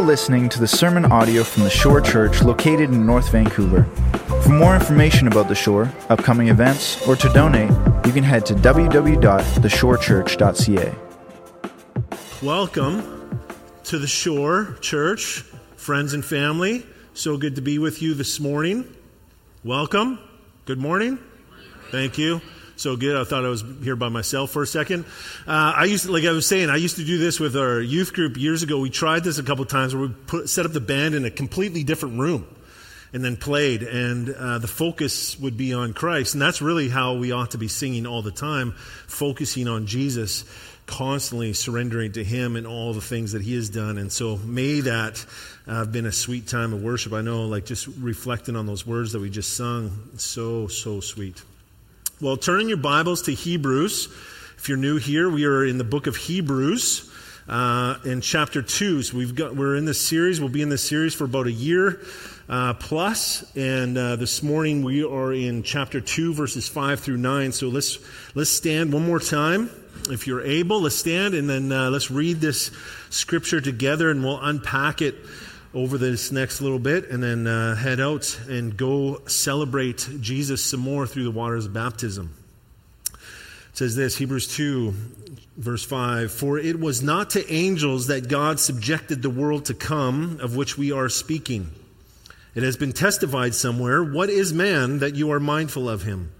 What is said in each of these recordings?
are listening to the sermon audio from the Shore Church located in North Vancouver. For more information about the Shore, upcoming events, or to donate, you can head to www.theshorechurch.ca. Welcome to the Shore Church, friends and family. So good to be with you this morning. Welcome. Good morning. Thank you. So good. I thought I was here by myself for a second. Uh, I used to, like I was saying, I used to do this with our youth group years ago. We tried this a couple times where we put, set up the band in a completely different room and then played, and uh, the focus would be on Christ. And that's really how we ought to be singing all the time, focusing on Jesus, constantly surrendering to Him and all the things that He has done. And so may that uh, have been a sweet time of worship. I know, like just reflecting on those words that we just sung, so, so sweet. Well, turn in your Bibles to Hebrews. If you're new here, we are in the book of Hebrews uh, in chapter 2. So we've got, we're in this series. We'll be in this series for about a year uh, plus, And uh, this morning we are in chapter 2, verses 5 through 9. So let's, let's stand one more time. If you're able, let's stand and then uh, let's read this scripture together and we'll unpack it over this next little bit and then uh, head out and go celebrate Jesus some more through the waters of baptism. It says this Hebrews 2, verse 5 For it was not to angels that God subjected the world to come, of which we are speaking. It has been testified somewhere What is man that you are mindful of him?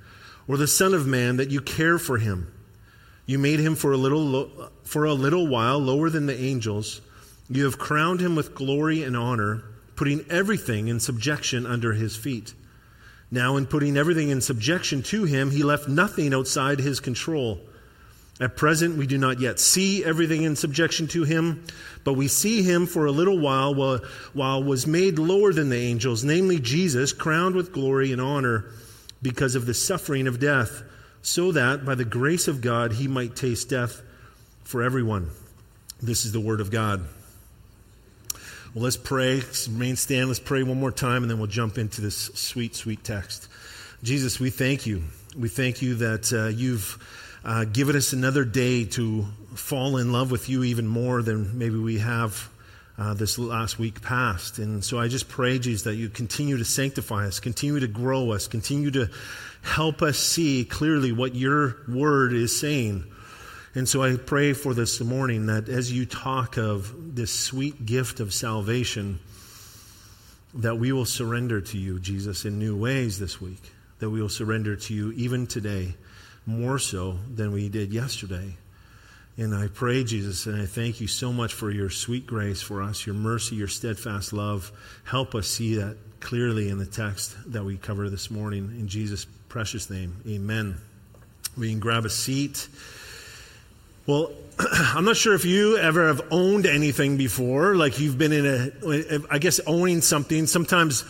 Or the Son of Man that you care for him? You made him for a little, for a little while lower than the angels. You have crowned him with glory and honor, putting everything in subjection under his feet. Now, in putting everything in subjection to him, he left nothing outside his control. At present, we do not yet see everything in subjection to him, but we see him for a little while, while, was made lower than the angels, namely Jesus, crowned with glory and honor because of the suffering of death, so that by the grace of God he might taste death for everyone. This is the word of God. Well, let's pray. Remain stand. Let's pray one more time, and then we'll jump into this sweet, sweet text. Jesus, we thank you. We thank you that uh, you've uh, given us another day to fall in love with you even more than maybe we have uh, this last week past. And so I just pray, Jesus, that you continue to sanctify us, continue to grow us, continue to help us see clearly what your word is saying. And so I pray for this morning that as you talk of this sweet gift of salvation, that we will surrender to you, Jesus, in new ways this week. That we will surrender to you even today, more so than we did yesterday. And I pray, Jesus, and I thank you so much for your sweet grace for us, your mercy, your steadfast love. Help us see that clearly in the text that we cover this morning. In Jesus' precious name, amen. We can grab a seat. Well, I'm not sure if you ever have owned anything before, like you've been in a, I guess owning something, sometimes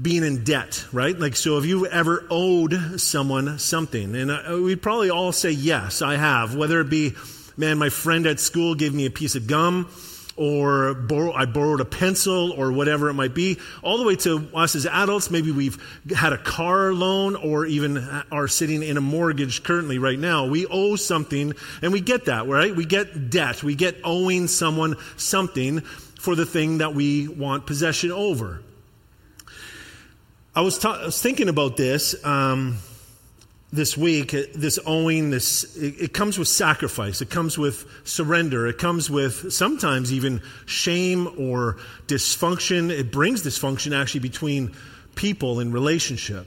being in debt, right? Like, so have you ever owed someone something? And uh, we'd probably all say, yes, I have. Whether it be, man, my friend at school gave me a piece of gum, or borrow, I borrowed a pencil or whatever it might be, all the way to us as adults. Maybe we've had a car loan or even are sitting in a mortgage currently right now. We owe something and we get that, right? We get debt. We get owing someone something for the thing that we want possession over. I was, ta- I was thinking about this. Um, this week, this owing, this, it, it, comes with sacrifice. It comes with surrender. It comes with sometimes even shame or dysfunction. It brings dysfunction actually between people in relationship.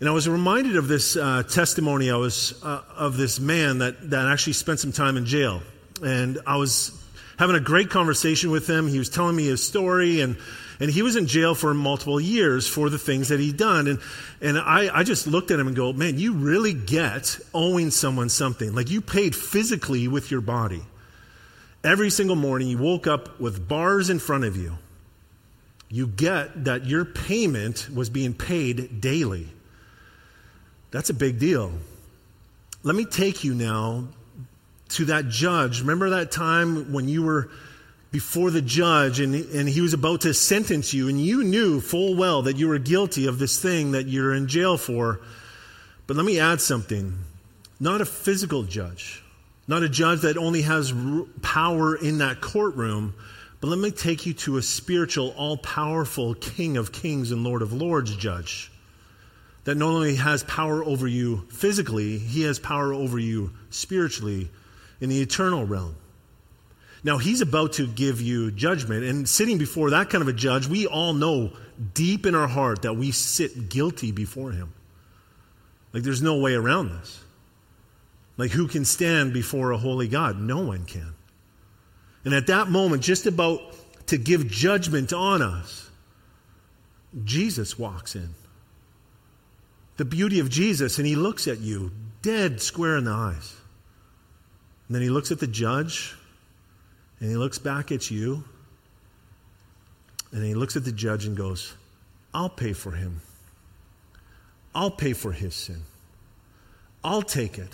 And I was reminded of this uh, testimony I was, uh, of this man that, that actually spent some time in jail. And I was having a great conversation with him. He was telling me his story and and he was in jail for multiple years for the things that he'd done. And, and I, I just looked at him and go, man, you really get owing someone something. Like you paid physically with your body. Every single morning you woke up with bars in front of you. You get that your payment was being paid daily. That's a big deal. Let me take you now to that judge. Remember that time when you were before the judge and, and he was about to sentence you, and you knew full well that you were guilty of this thing that you're in jail for. But let me add something not a physical judge, not a judge that only has power in that courtroom, but let me take you to a spiritual, all powerful King of kings and Lord of lords judge that not only has power over you physically, he has power over you spiritually in the eternal realm. Now, he's about to give you judgment, and sitting before that kind of a judge, we all know deep in our heart that we sit guilty before him. Like, there's no way around this. Like, who can stand before a holy God? No one can. And at that moment, just about to give judgment on us, Jesus walks in. The beauty of Jesus, and he looks at you dead square in the eyes. And then he looks at the judge, and he looks back at you, and he looks at the judge and goes, I'll pay for him. I'll pay for his sin. I'll take it.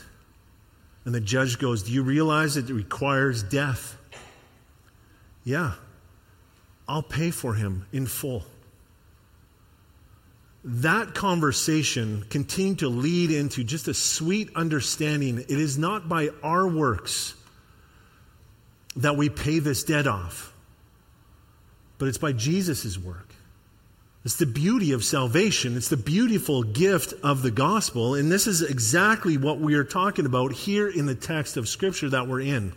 And the judge goes, Do you realize it requires death? Yeah, I'll pay for him in full. That conversation continued to lead into just a sweet understanding. It is not by our works that we pay this debt off, but it's by Jesus' work. It's the beauty of salvation. It's the beautiful gift of the gospel. And this is exactly what we are talking about here in the text of Scripture that we're in.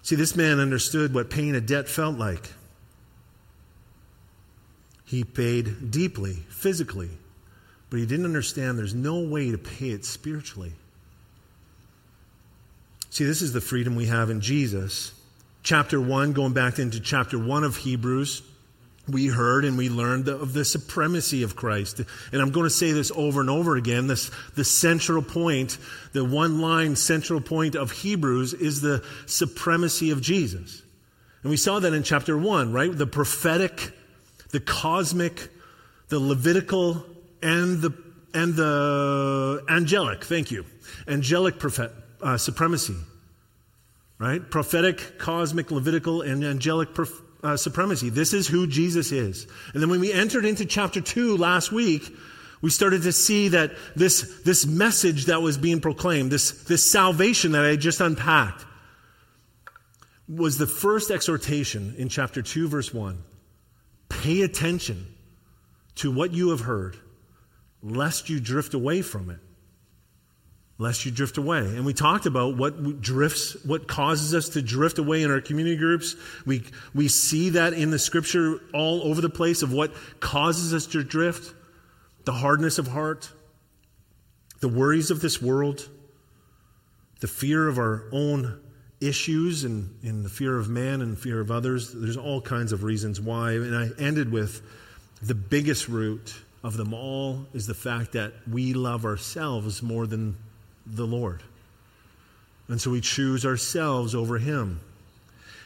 See, this man understood what paying a debt felt like. He paid deeply, physically, but he didn't understand there's no way to pay it spiritually. See, this is the freedom we have in Jesus. Chapter 1, going back into chapter 1 of Hebrews, we heard and we learned of the supremacy of Christ. And I'm going to say this over and over again. This, the central point, the one line central point of Hebrews is the supremacy of Jesus. And we saw that in chapter 1, right? The prophetic, the cosmic, the Levitical, and the, and the angelic, thank you, angelic prophet, uh, supremacy. Right? Prophetic, cosmic, Levitical, and angelic prophetic uh, supremacy. This is who Jesus is. And then when we entered into chapter 2 last week, we started to see that this, this message that was being proclaimed, this, this salvation that I just unpacked, was the first exhortation in chapter 2, verse 1. Pay attention to what you have heard, lest you drift away from it lest you drift away. And we talked about what drifts, what causes us to drift away in our community groups. We, we see that in the scripture all over the place of what causes us to drift the hardness of heart, the worries of this world, the fear of our own issues and, and the fear of man and fear of others. There's all kinds of reasons why. And I ended with the biggest root of them all is the fact that we love ourselves more than the Lord. And so we choose ourselves over Him.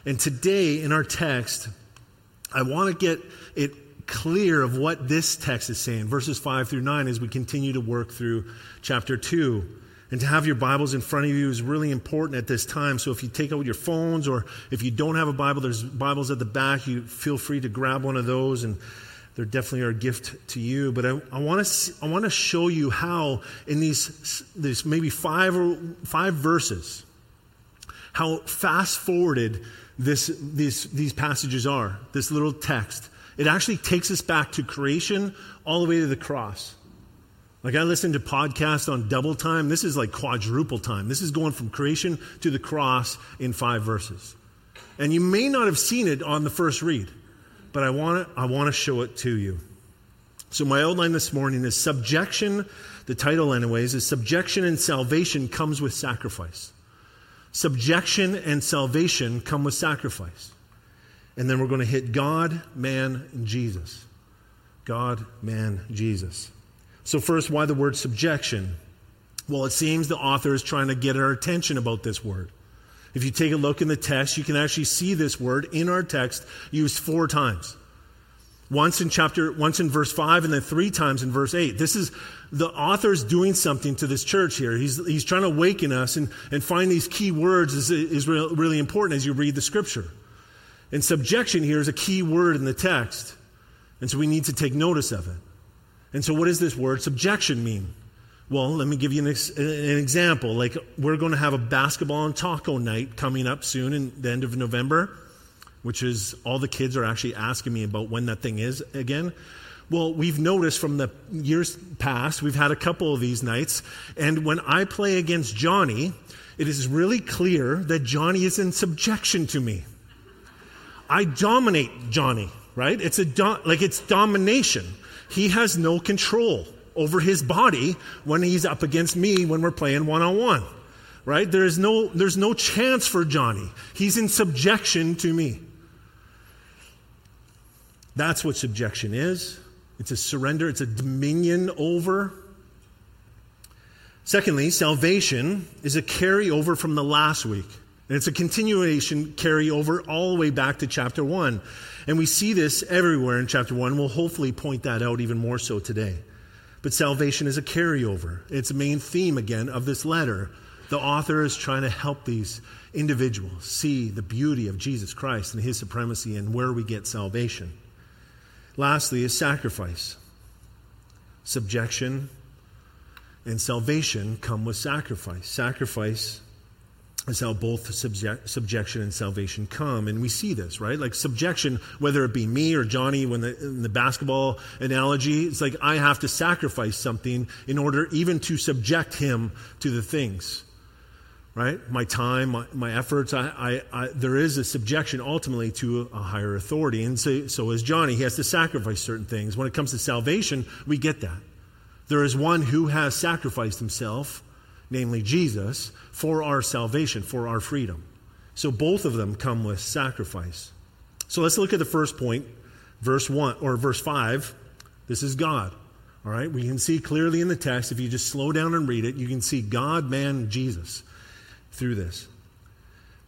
And today in our text, I want to get it clear of what this text is saying, verses 5 through 9, as we continue to work through chapter 2. And to have your Bibles in front of you is really important at this time. So if you take out your phones or if you don't have a Bible, there's Bibles at the back. You feel free to grab one of those and they're definitely our gift to you. But I, I want to I want to show you how in these these maybe five or five verses, how fast forwarded this these these passages are. This little text. It actually takes us back to creation all the way to the cross. Like I listened to podcasts on double time. This is like quadruple time. This is going from creation to the cross in five verses. And you may not have seen it on the first read but I want to I want to show it to you. So my outline this morning is subjection. The title, anyways, is subjection and salvation comes with sacrifice. Subjection and salvation come with sacrifice. And then we're going to hit God, man, and Jesus. God, man, Jesus. So, first, why the word subjection? Well, it seems the author is trying to get our attention about this word. If you take a look in the text, you can actually see this word in our text used four times. Once in chapter, once in verse 5, and then three times in verse 8. This is the author's doing something to this church here. He's, he's trying to awaken us and, and find these key words is, is really important as you read the scripture. And subjection here is a key word in the text. And so we need to take notice of it. And so, what does this word subjection mean? Well, let me give you an, ex- an, example. Like, we're going to have a basketball and taco night coming up soon in the end of November. which is all the kids are actually asking me about when that thing is again. Well, we've noticed from the years past, we've had a couple of these nights, and when I play against Johnny, it is really clear that Johnny is in subjection to me. I dominate Johnny, right? It's a do- like it's domination. He has no control over his body when he's up against me when we're playing one on one. Right? There is no there's no chance for Johnny. He's in subjection to me. That's what subjection is. It's a surrender, it's a dominion over. Secondly, salvation is a carryover from the last week. And it's a continuation carryover all the way back to chapter 1. And we see this everywhere in chapter 1. We'll hopefully point that out even more so today. But salvation is a carryover. It's a main theme again of this letter. The author is trying to help these individuals see the beauty of Jesus Christ and his supremacy and where we get salvation. Lastly, is sacrifice. Subjection and salvation come with sacrifice. Sacrifice is how both subject, subjection and salvation come. And we see this, right? Like subjection, whether it be me or Johnny, when the, in the basketball analogy, it's like I have to sacrifice something in order even to subject him to the things, right? My time, my, my efforts, I, I, I, there is a subjection ultimately to a higher authority. And so, so as Johnny, he has to sacrifice certain things. When it comes to salvation, we get that. There is one who has sacrificed himself namely Jesus, for our salvation, for our freedom. So both of them come with sacrifice. So let's look at the first point, verse 1 or verse 5. This is God. All right, we can see clearly in the text, if you just slow down and read it, you can see God, man, Jesus through this.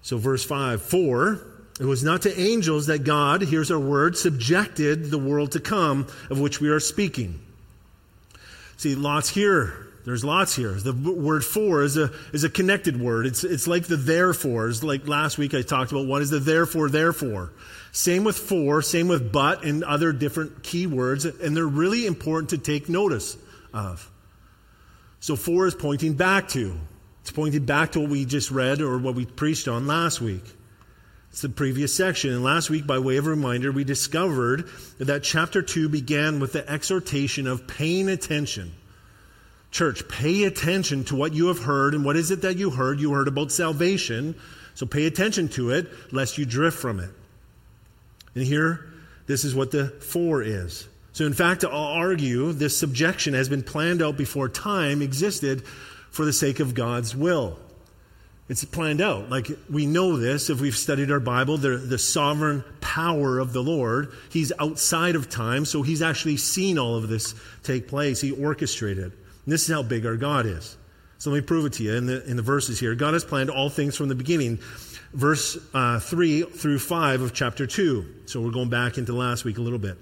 So, verse 5 For it was not to angels that God, here's our word, subjected the world to come, of which we are speaking. See, lots here there's lots here. The word for is a, is a connected word. It's, it's like the therefore. It's like last week I talked about what is the therefore, therefore. Same with for, same with but, and other different key words, and they're really important to take notice of. So for is pointing back to. It's pointing back to what we just read or what we preached on last week. It's the previous section. And last week, by way of reminder, we discovered that chapter 2 began with the exhortation of paying attention Church, pay attention to what you have heard. And what is it that you heard? You heard about salvation. So pay attention to it, lest you drift from it. And here, this is what the for is. So, in fact, I'll argue this subjection has been planned out before time existed for the sake of God's will. It's planned out. Like we know this if we've studied our Bible, the, the sovereign power of the Lord. He's outside of time, so he's actually seen all of this take place. He orchestrated. And this is how big our God is. So let me prove it to you in the, in the verses here. God has planned all things from the beginning. Verse uh, 3 through 5 of chapter 2. So we're going back into last week a little bit.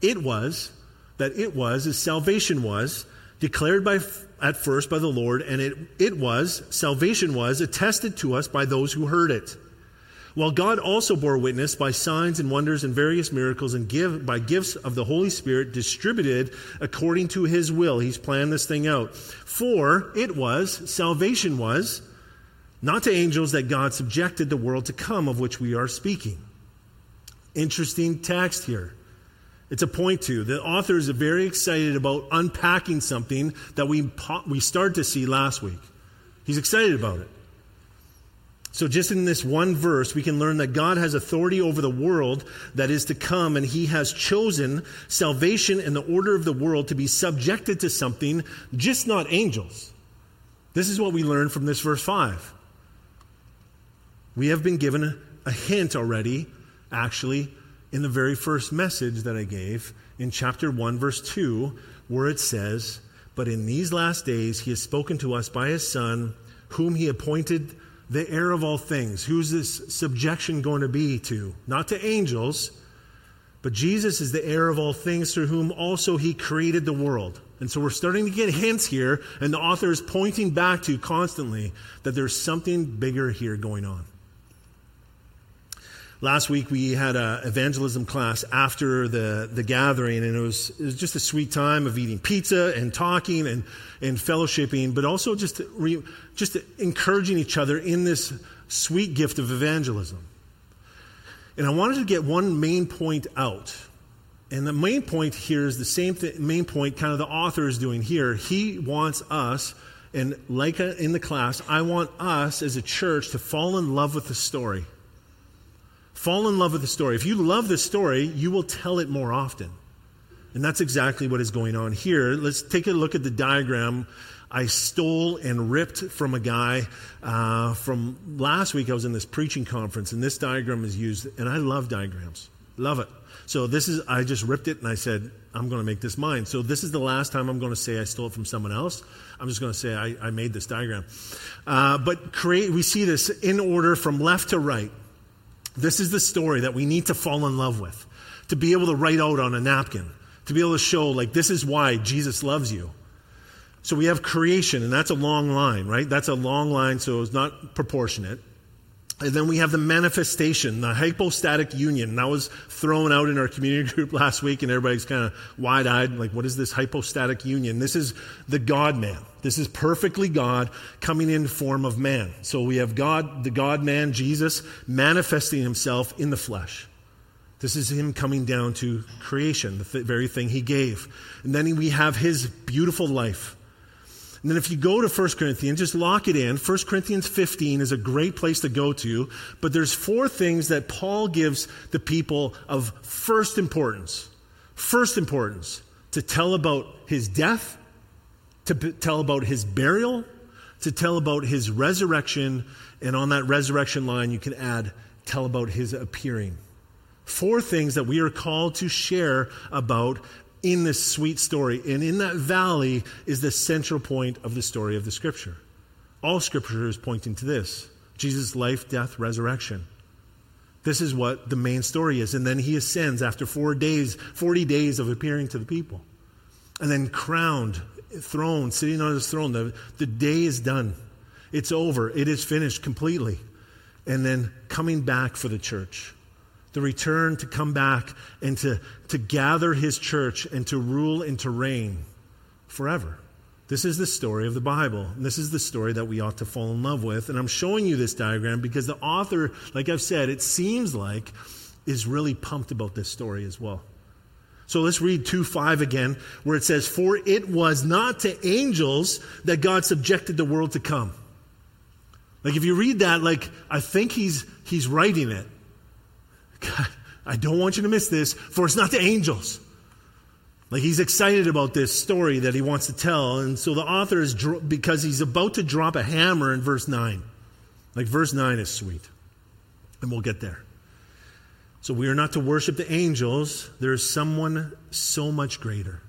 It was, that it was, as salvation was, declared by, at first by the Lord, and it, it was, salvation was, attested to us by those who heard it. While God also bore witness by signs and wonders and various miracles and give, by gifts of the Holy Spirit distributed according to his will. He's planned this thing out. For it was, salvation was, not to angels that God subjected the world to come of which we are speaking. Interesting text here. It's a point to. The author is very excited about unpacking something that we, we started to see last week. He's excited about it. So, just in this one verse, we can learn that God has authority over the world that is to come, and He has chosen salvation and the order of the world to be subjected to something, just not angels. This is what we learn from this verse 5. We have been given a, hint already, actually, in the very first message that I gave in chapter 1, verse 2, where it says, But in these last days He has spoken to us by His Son, whom He appointed the heir of all things. Who's this subjection going to be to? Not to angels, but Jesus is the heir of all things through whom also he created the world. And so we're starting to get hints here, and the author is pointing back to constantly that there's something bigger here going on. Last week we had an evangelism class after the, the gathering, and it was, it was just a sweet time of eating pizza and talking and, and fellowshipping, but also just, re, just encouraging each other in this sweet gift of evangelism. And I wanted to get one main point out. And the main point here is the same th- main point kind of the author is doing here. He wants us, and like in the class, I want us as a church to fall in love with the story. Fall in love with the story. If you love the story, you will tell it more often. And that's exactly what is going on here. Let's take a look at the diagram I stole and ripped from a guy uh, from last week. I was in this preaching conference, and this diagram is used, and I love diagrams. Love it. So this is, I just ripped it and I said, I'm going to make this mine. So this is the last time I'm going to say I stole it from someone else. I'm just going to say I, I made this diagram. Uh, but create, we see this in order from left to right. This is the story that we need to fall in love with, to be able to write out on a napkin, to be able to show, like, this is why Jesus loves you. So we have creation, and that's a long line, right? That's a long line, so it's not proportionate. And then we have the manifestation, the hypostatic union. That was thrown out in our community group last week, and everybody's kind of wide eyed, like, what is this hypostatic union? This is the God man. This is perfectly God coming in form of man. So we have God, the God man, Jesus, manifesting himself in the flesh. This is him coming down to creation, the th- very thing he gave. And then we have his beautiful life and then if you go to 1 Corinthians, just lock it in. 1 Corinthians 15 is a great place to go to. But there's four things that Paul gives the people of first importance. First importance to tell about his death, to b- tell about his burial, to tell about his resurrection, and on that resurrection line, you can add, tell about his appearing. Four things that we are called to share about in this sweet story. And in that valley is the central point of the story of the scripture. All scripture is pointing to this Jesus' life, death, resurrection. This is what the main story is. And then he ascends after four days, 40 days of appearing to the people. And then crowned, throne, sitting on his throne. The, the day is done. It's over. It is finished completely. And then coming back for the church the return to come back and to, to gather his church and to rule and to reign forever. This is the story of the Bible. And this is the story that we ought to fall in love with. And I'm showing you this diagram because the author, like I've said, it seems like is really pumped about this story as well. So let's read 2 5 again, where it says, For it was not to angels that God subjected the world to come. Like if you read that, like I think he's he's writing it. God, I don't want you to miss this, for it's not the angels. Like he's excited about this story that he wants to tell. And so the author is, because he's about to drop a hammer in verse 9. Like verse 9 is sweet. And we'll get there. So we are not to worship the angels. There is someone so much greater.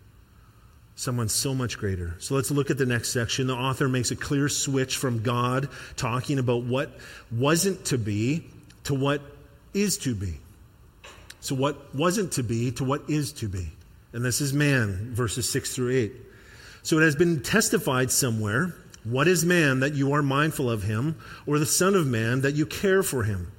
Someone so much greater. So let's look at the next section. The author makes a clear switch from God talking about what wasn't to be to what is to be. So, what wasn't to be to what is to be. And this is man, verses 6 through 8. So, it has been testified somewhere what is man that you are mindful of him, or the Son of Man that you care for him?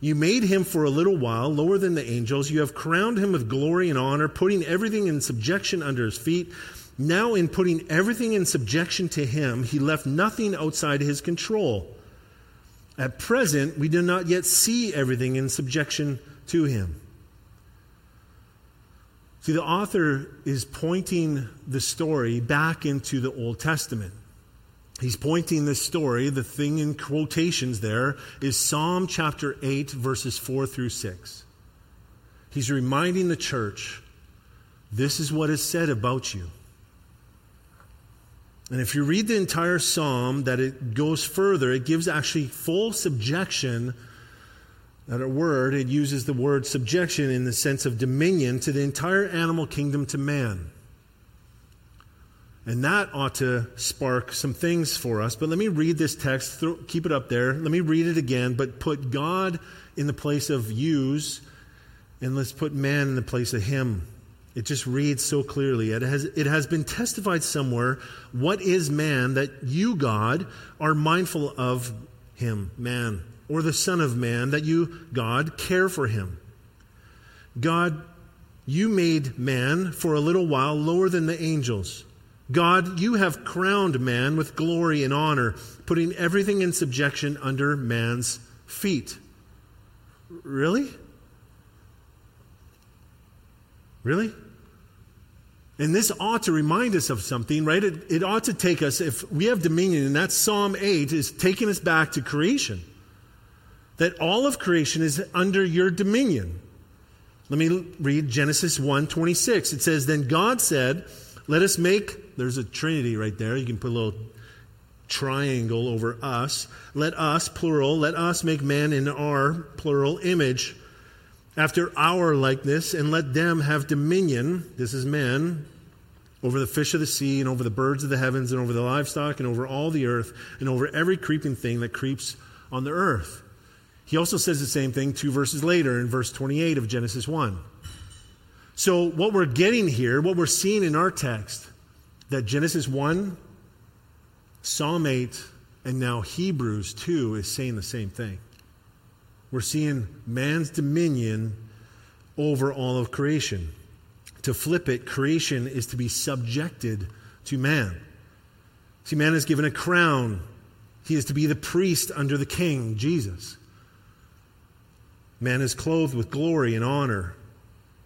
You made him for a little while lower than the angels. You have crowned him with glory and honor, putting everything in subjection under his feet. Now, in putting everything in subjection to him, he left nothing outside his control. At present, we do not yet see everything in subjection to him. See, the author is pointing the story back into the Old Testament. He's pointing this story, the thing in quotations there is Psalm chapter 8, verses 4 through 6. He's reminding the church this is what is said about you. And if you read the entire psalm, that it goes further, it gives actually full subjection that a word, it uses the word subjection in the sense of dominion to the entire animal kingdom to man. And that ought to spark some things for us. But let me read this text, throw, keep it up there. Let me read it again, but put God in the place of yous, and let's put man in the place of him. It just reads so clearly. It has, it has been testified somewhere what is man that you, God, are mindful of him, man or the Son of Man, that you, God, care for him. God, you made man for a little while lower than the angels. God, you have crowned man with glory and honor, putting everything in subjection under man's feet. Really? Really? And this ought to remind us of something, right? It, it ought to take us, if we have dominion, and that's Psalm 8, is taking us back to creation. That all of creation is under your dominion. Let me read Genesis 1 26. It says, Then God said, Let us make, there's a trinity right there. You can put a little triangle over us. Let us, plural, let us make man in our, plural, image after our likeness, and let them have dominion, this is men, over the fish of the sea, and over the birds of the heavens, and over the livestock, and over all the earth, and over every creeping thing that creeps on the earth. He also says the same thing two verses later in verse 28 of Genesis 1. So, what we're getting here, what we're seeing in our text, that Genesis 1, Psalm 8, and now Hebrews 2 is saying the same thing. We're seeing man's dominion over all of creation. To flip it, creation is to be subjected to man. See, man is given a crown. He is to be the priest under the king, Jesus. Man is clothed with glory and honor.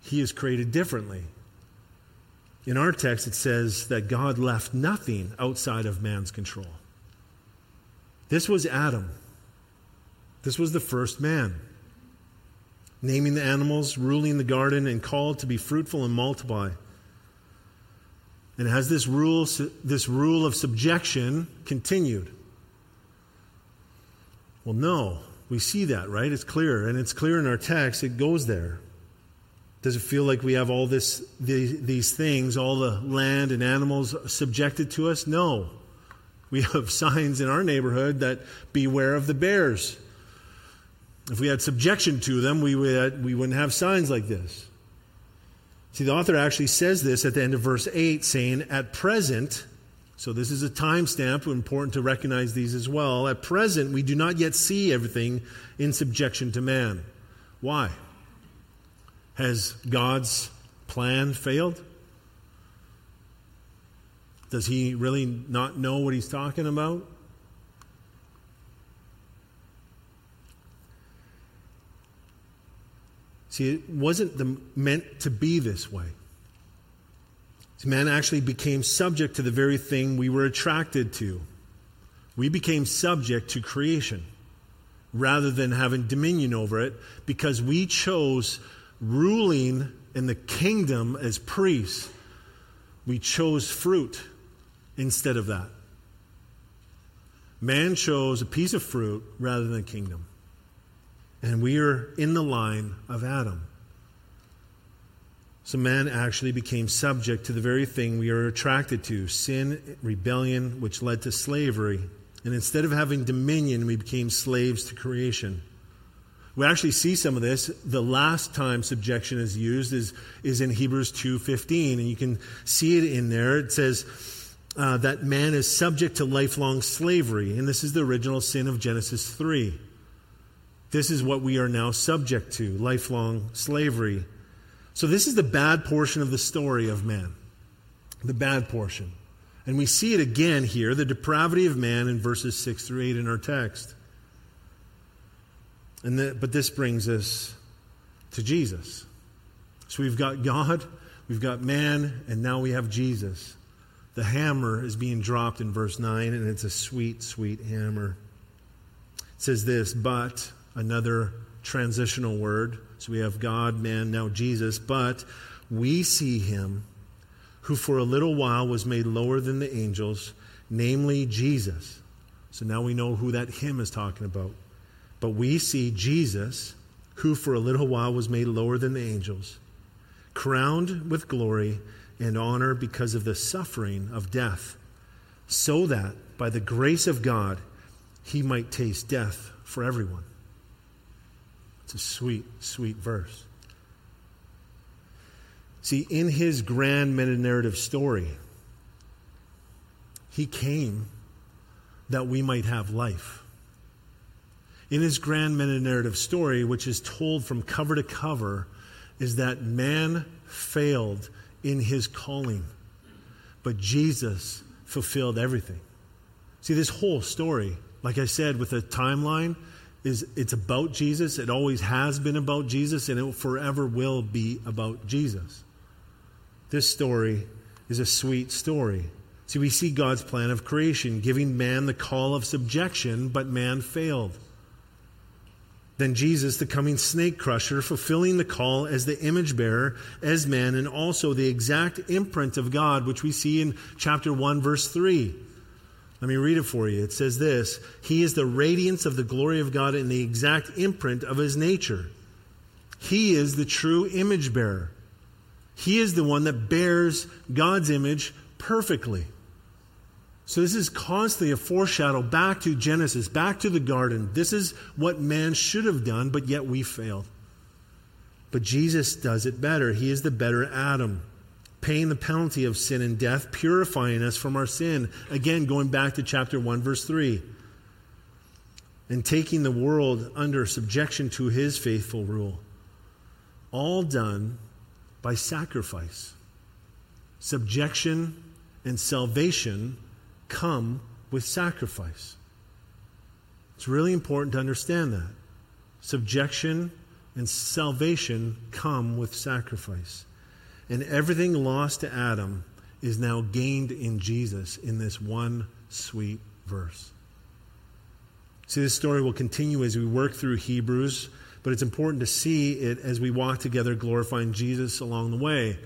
He is created differently. In our text, it says that God left nothing outside of man's control. This was Adam. This was the first man. Naming the animals, ruling the garden, and called to be fruitful and multiply. And has this rule, this rule of subjection continued? Well, no. We see that, right? It's clear. And it's clear in our text. It goes there. Does it feel like we have all this, these, these things, all the land and animals subjected to us? No. We have signs in our neighborhood that beware of the bears. If we had subjection to them, we, would, we wouldn't have signs like this. See, the author actually says this at the end of verse 8, saying, At present, so this is a timestamp, important to recognize these as well. At present, we do not yet see everything in subjection to man. Why? Has God's plan failed? Does he really not know what he's talking about? See, it wasn't the, meant to be this way. Man actually became subject to the very thing we were attracted to. We became subject to creation rather than having dominion over it because we chose ruling in the kingdom as priests. We chose fruit instead of that. Man chose a piece of fruit rather than a kingdom. And we are in the line of Adam. So man actually became subject to the very thing we are attracted to sin, rebellion, which led to slavery. And instead of having dominion, we became slaves to creation. We actually see some of this. The last time subjection is used is, is in Hebrews 2.15, and you can see it in there. It says uh, that man is subject to lifelong slavery, and this is the original sin of Genesis 3. This is what we are now subject to lifelong slavery. So, this is the bad portion of the story of man. The bad portion. And we see it again here the depravity of man in verses 6 through 8 in our text. And the, but this brings us to Jesus. So we've got God, we've got man, and now we have Jesus. The hammer is being dropped in verse 9, and it's a sweet, sweet hammer. It says this, but another transitional word. So we have God, man, now Jesus, but we see him who for a little while was made lower than the angels, namely Jesus. So now we know who that him is talking about. But we see Jesus, who for a little while was made lower than the angels, crowned with glory and honor because of the suffering of death, so that by the grace of God he might taste death for everyone. It's a sweet, sweet verse. See, in his grand meta narrative story, he came that we might have life. In his grand meta narrative story, which is told from cover to cover, is that man failed in his calling, but Jesus fulfilled everything. See, this whole story, like I said, with a timeline, is it's about Jesus. It always has been about Jesus, and it forever will be about Jesus. This story is a sweet story. See, we see God's plan of creation, giving man the call of subjection, but man failed. Then Jesus, the coming snake crusher, fulfilling the call as the image bearer, as man, and also the exact imprint of God, which we see in chapter 1, verse 3. Let me read it for you. It says this He is the radiance of the glory of God and the exact imprint of his nature. He is the true image bearer. He is the one that bears God's image perfectly. So, this is constantly a foreshadow back to Genesis, back to the garden. This is what man should have done, but yet we failed. But Jesus does it better. He is the better Adam paying the penalty of sin and death, purifying us from our sin. Again, going back to chapter 1, verse 3. And taking the world under subjection to his faithful rule. All done by sacrifice. Subjection and salvation come with sacrifice. It's really important to understand that. Subjection and salvation come with sacrifice. And everything lost to Adam is now gained in Jesus in this one sweet verse. See, this story will continue as we work through Hebrews, but it's important to see it as we walk together glorifying Jesus along the way.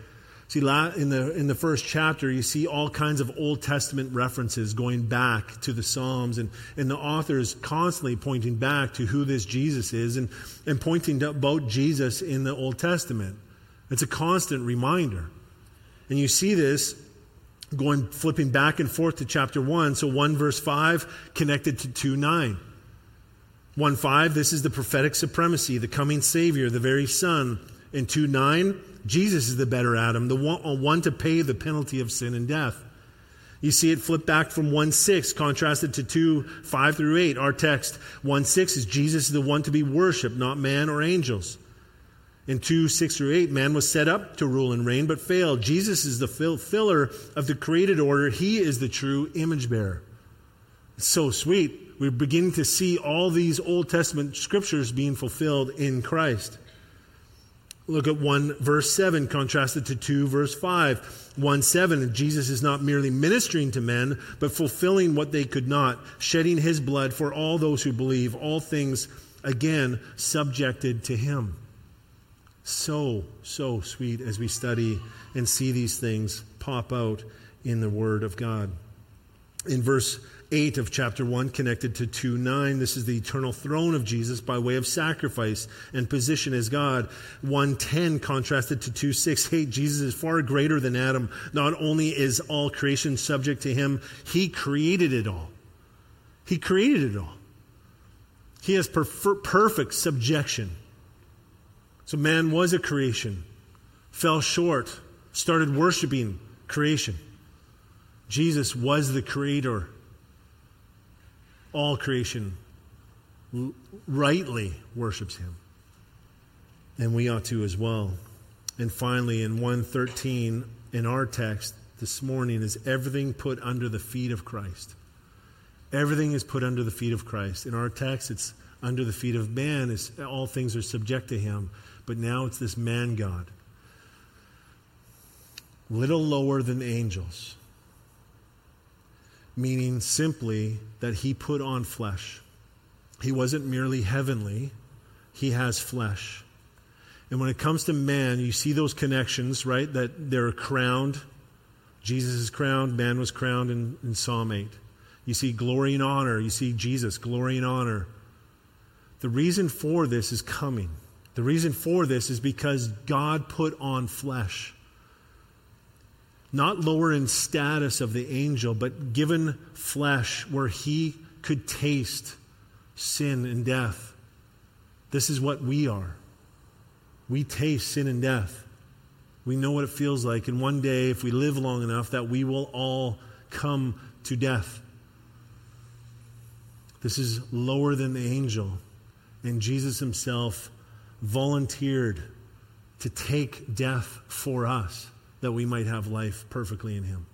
See, in the, in the first chapter, you see all kinds of Old Testament references going back to the Psalms, and, and the author is constantly pointing back to who this Jesus is and, and pointing to about Jesus in the Old Testament. It's a constant reminder. And you see this going flipping back and forth to chapter 1. So 1 verse 5 connected to 2 9. 1 5, this is the prophetic supremacy, the coming Savior, the very Son. In 2 9, Jesus is the better Adam, the one, uh, one to pay the penalty of sin and death. You see it flip back from 1 6, contrasted to 2 5 through 8. Our text 1 6 is Jesus is the one to be worshiped, not man or angels. In 2 6 through 8, man was set up to rule and reign, but failed. Jesus is the fulfiller of the created order. He is the true image bearer. It's so sweet. We're beginning to see all these Old Testament scriptures being fulfilled in Christ. Look at 1 verse 7 contrasted to 2 verse 5. 1 7, Jesus is not merely ministering to men, but fulfilling what they could not, shedding his blood for all those who believe, all things again subjected to him. So, so sweet as we study and see these things pop out in the Word of God. In verse 8 of chapter 1, connected to 2 9, this is the eternal throne of Jesus by way of sacrifice and position as God. 110 contrasted to 2 6, hey, Jesus is far greater than Adam. Not only is all creation subject to him, he created it all. He created it all. He has perfect subjection so man was a creation, fell short, started worshiping creation. Jesus was the creator. All creation rightly worships him. And we ought to as well. And finally, in 113, in our text this morning, is everything put under the feet of Christ. Everything is put under the feet of Christ. In our text, it's under the feet of man, as all things are subject to him but now it's this man God. Little lower than angels, meaning simply that he put on flesh. He wasn't merely heavenly, he has flesh. And when it comes to man, you see those connections, right? That they're crowned. Jesus is crowned, man was crowned in, in Psalm 8. You see glory and honor. You see Jesus, glory and honor. The reason for this is coming. The reason for this is because God put on flesh. Not lower in status of the angel, but given flesh where he could taste sin and death. This is what we are. We taste sin and death. We know what it feels like. And one day, if we live long enough, that we will all come to death. This is lower than the angel. And Jesus himself volunteered to take death for us that we might have life perfectly in Him.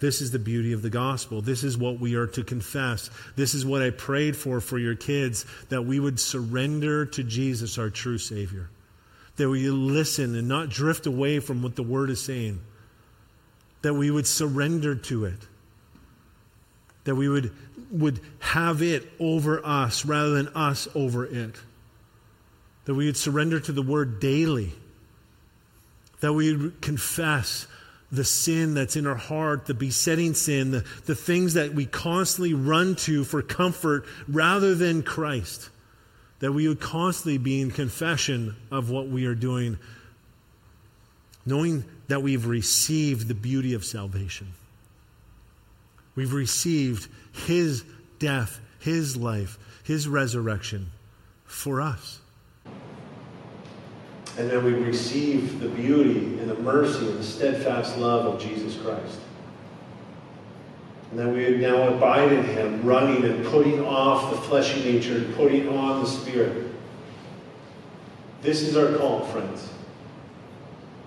This is the beauty of the gospel. This is what we are to confess. This is what I prayed for for your kids that we would surrender to Jesus, our true Savior. that we listen and not drift away from what the Word is saying, that we would surrender to it, that we would, would have it over us rather than us over it, that we would surrender to the Word daily, that we would confess the sin that's in our heart, the besetting sin, the, the things that we constantly run to for comfort rather than Christ that we would constantly be in confession of what we are doing, knowing that we've received the beauty of salvation. We've received His death, His life, His resurrection for us. And then we receive the beauty and the mercy and the steadfast love of Jesus Christ. And then we now abide in him, running and putting off the fleshy nature and putting on the spirit. This is our call, friends.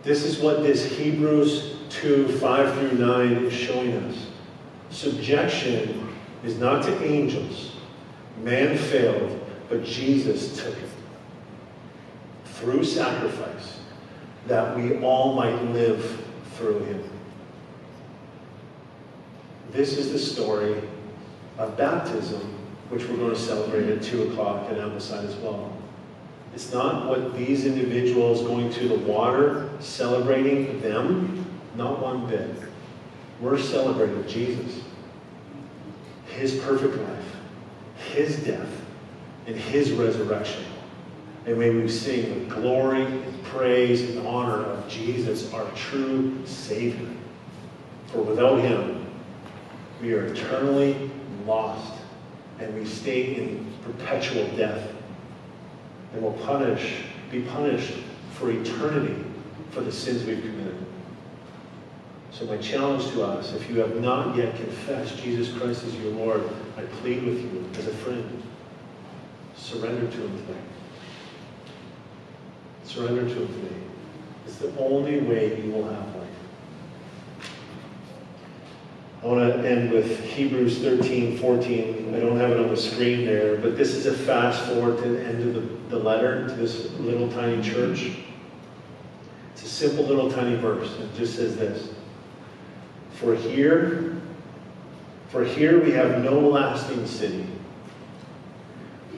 This is what this Hebrews 2 5 through 9 is showing us. Subjection is not to angels. Man failed, but Jesus took it through sacrifice that we all might live through him. This is the story of baptism, which we're going to celebrate at 2 o'clock at Ambleside as well. It's not what these individuals going to the water, celebrating them, not one bit. We're celebrating Jesus, His perfect life, His death, and His resurrection. And may we sing the glory praise and honor of Jesus, our true Savior. For without Him, we are eternally lost and we stay in perpetual death and will punish, be punished for eternity for the sins we've committed. So my challenge to us, if you have not yet confessed Jesus Christ as your Lord, I plead with you as a friend, surrender to him today. Surrender to him today. It's the only way you will have life. I want to end with Hebrews 13, 14. I don't have it on the screen there, but this is a fast forward to the end of the, the letter to this little tiny church. It's a simple little tiny verse. It just says this. For here, for here we have no lasting city,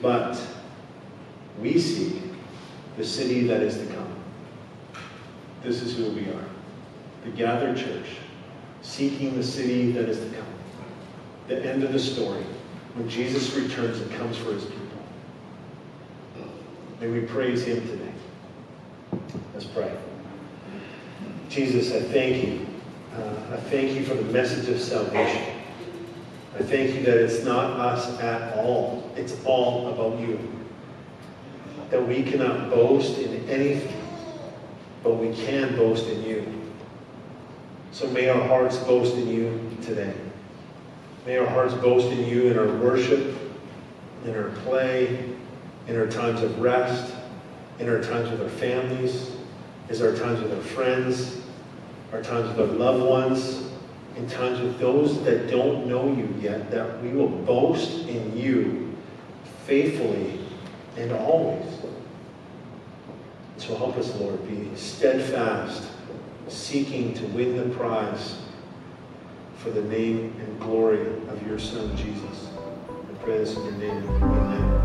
but we seek the city that is to come. This is who we are, the gathered church seeking the city that is to come. The end of the story, when Jesus returns and comes for his people. May we praise him today. Let's pray. Jesus, I thank you. Uh, I thank you for the message of salvation. I thank you that it's not us at all. It's all about you. That we cannot boast in anything, but we can boast in you. So may our hearts boast in you today. May our hearts boast in you in our worship, in our play, in our times of rest, in our times with our families, is our times with our friends, our times with our loved ones, in times with those that don't know you yet, that we will boast in you faithfully and always. So help us, Lord, be steadfast, seeking to win the prize for the name and glory of your Son, Jesus. I pray this in your name. Amen.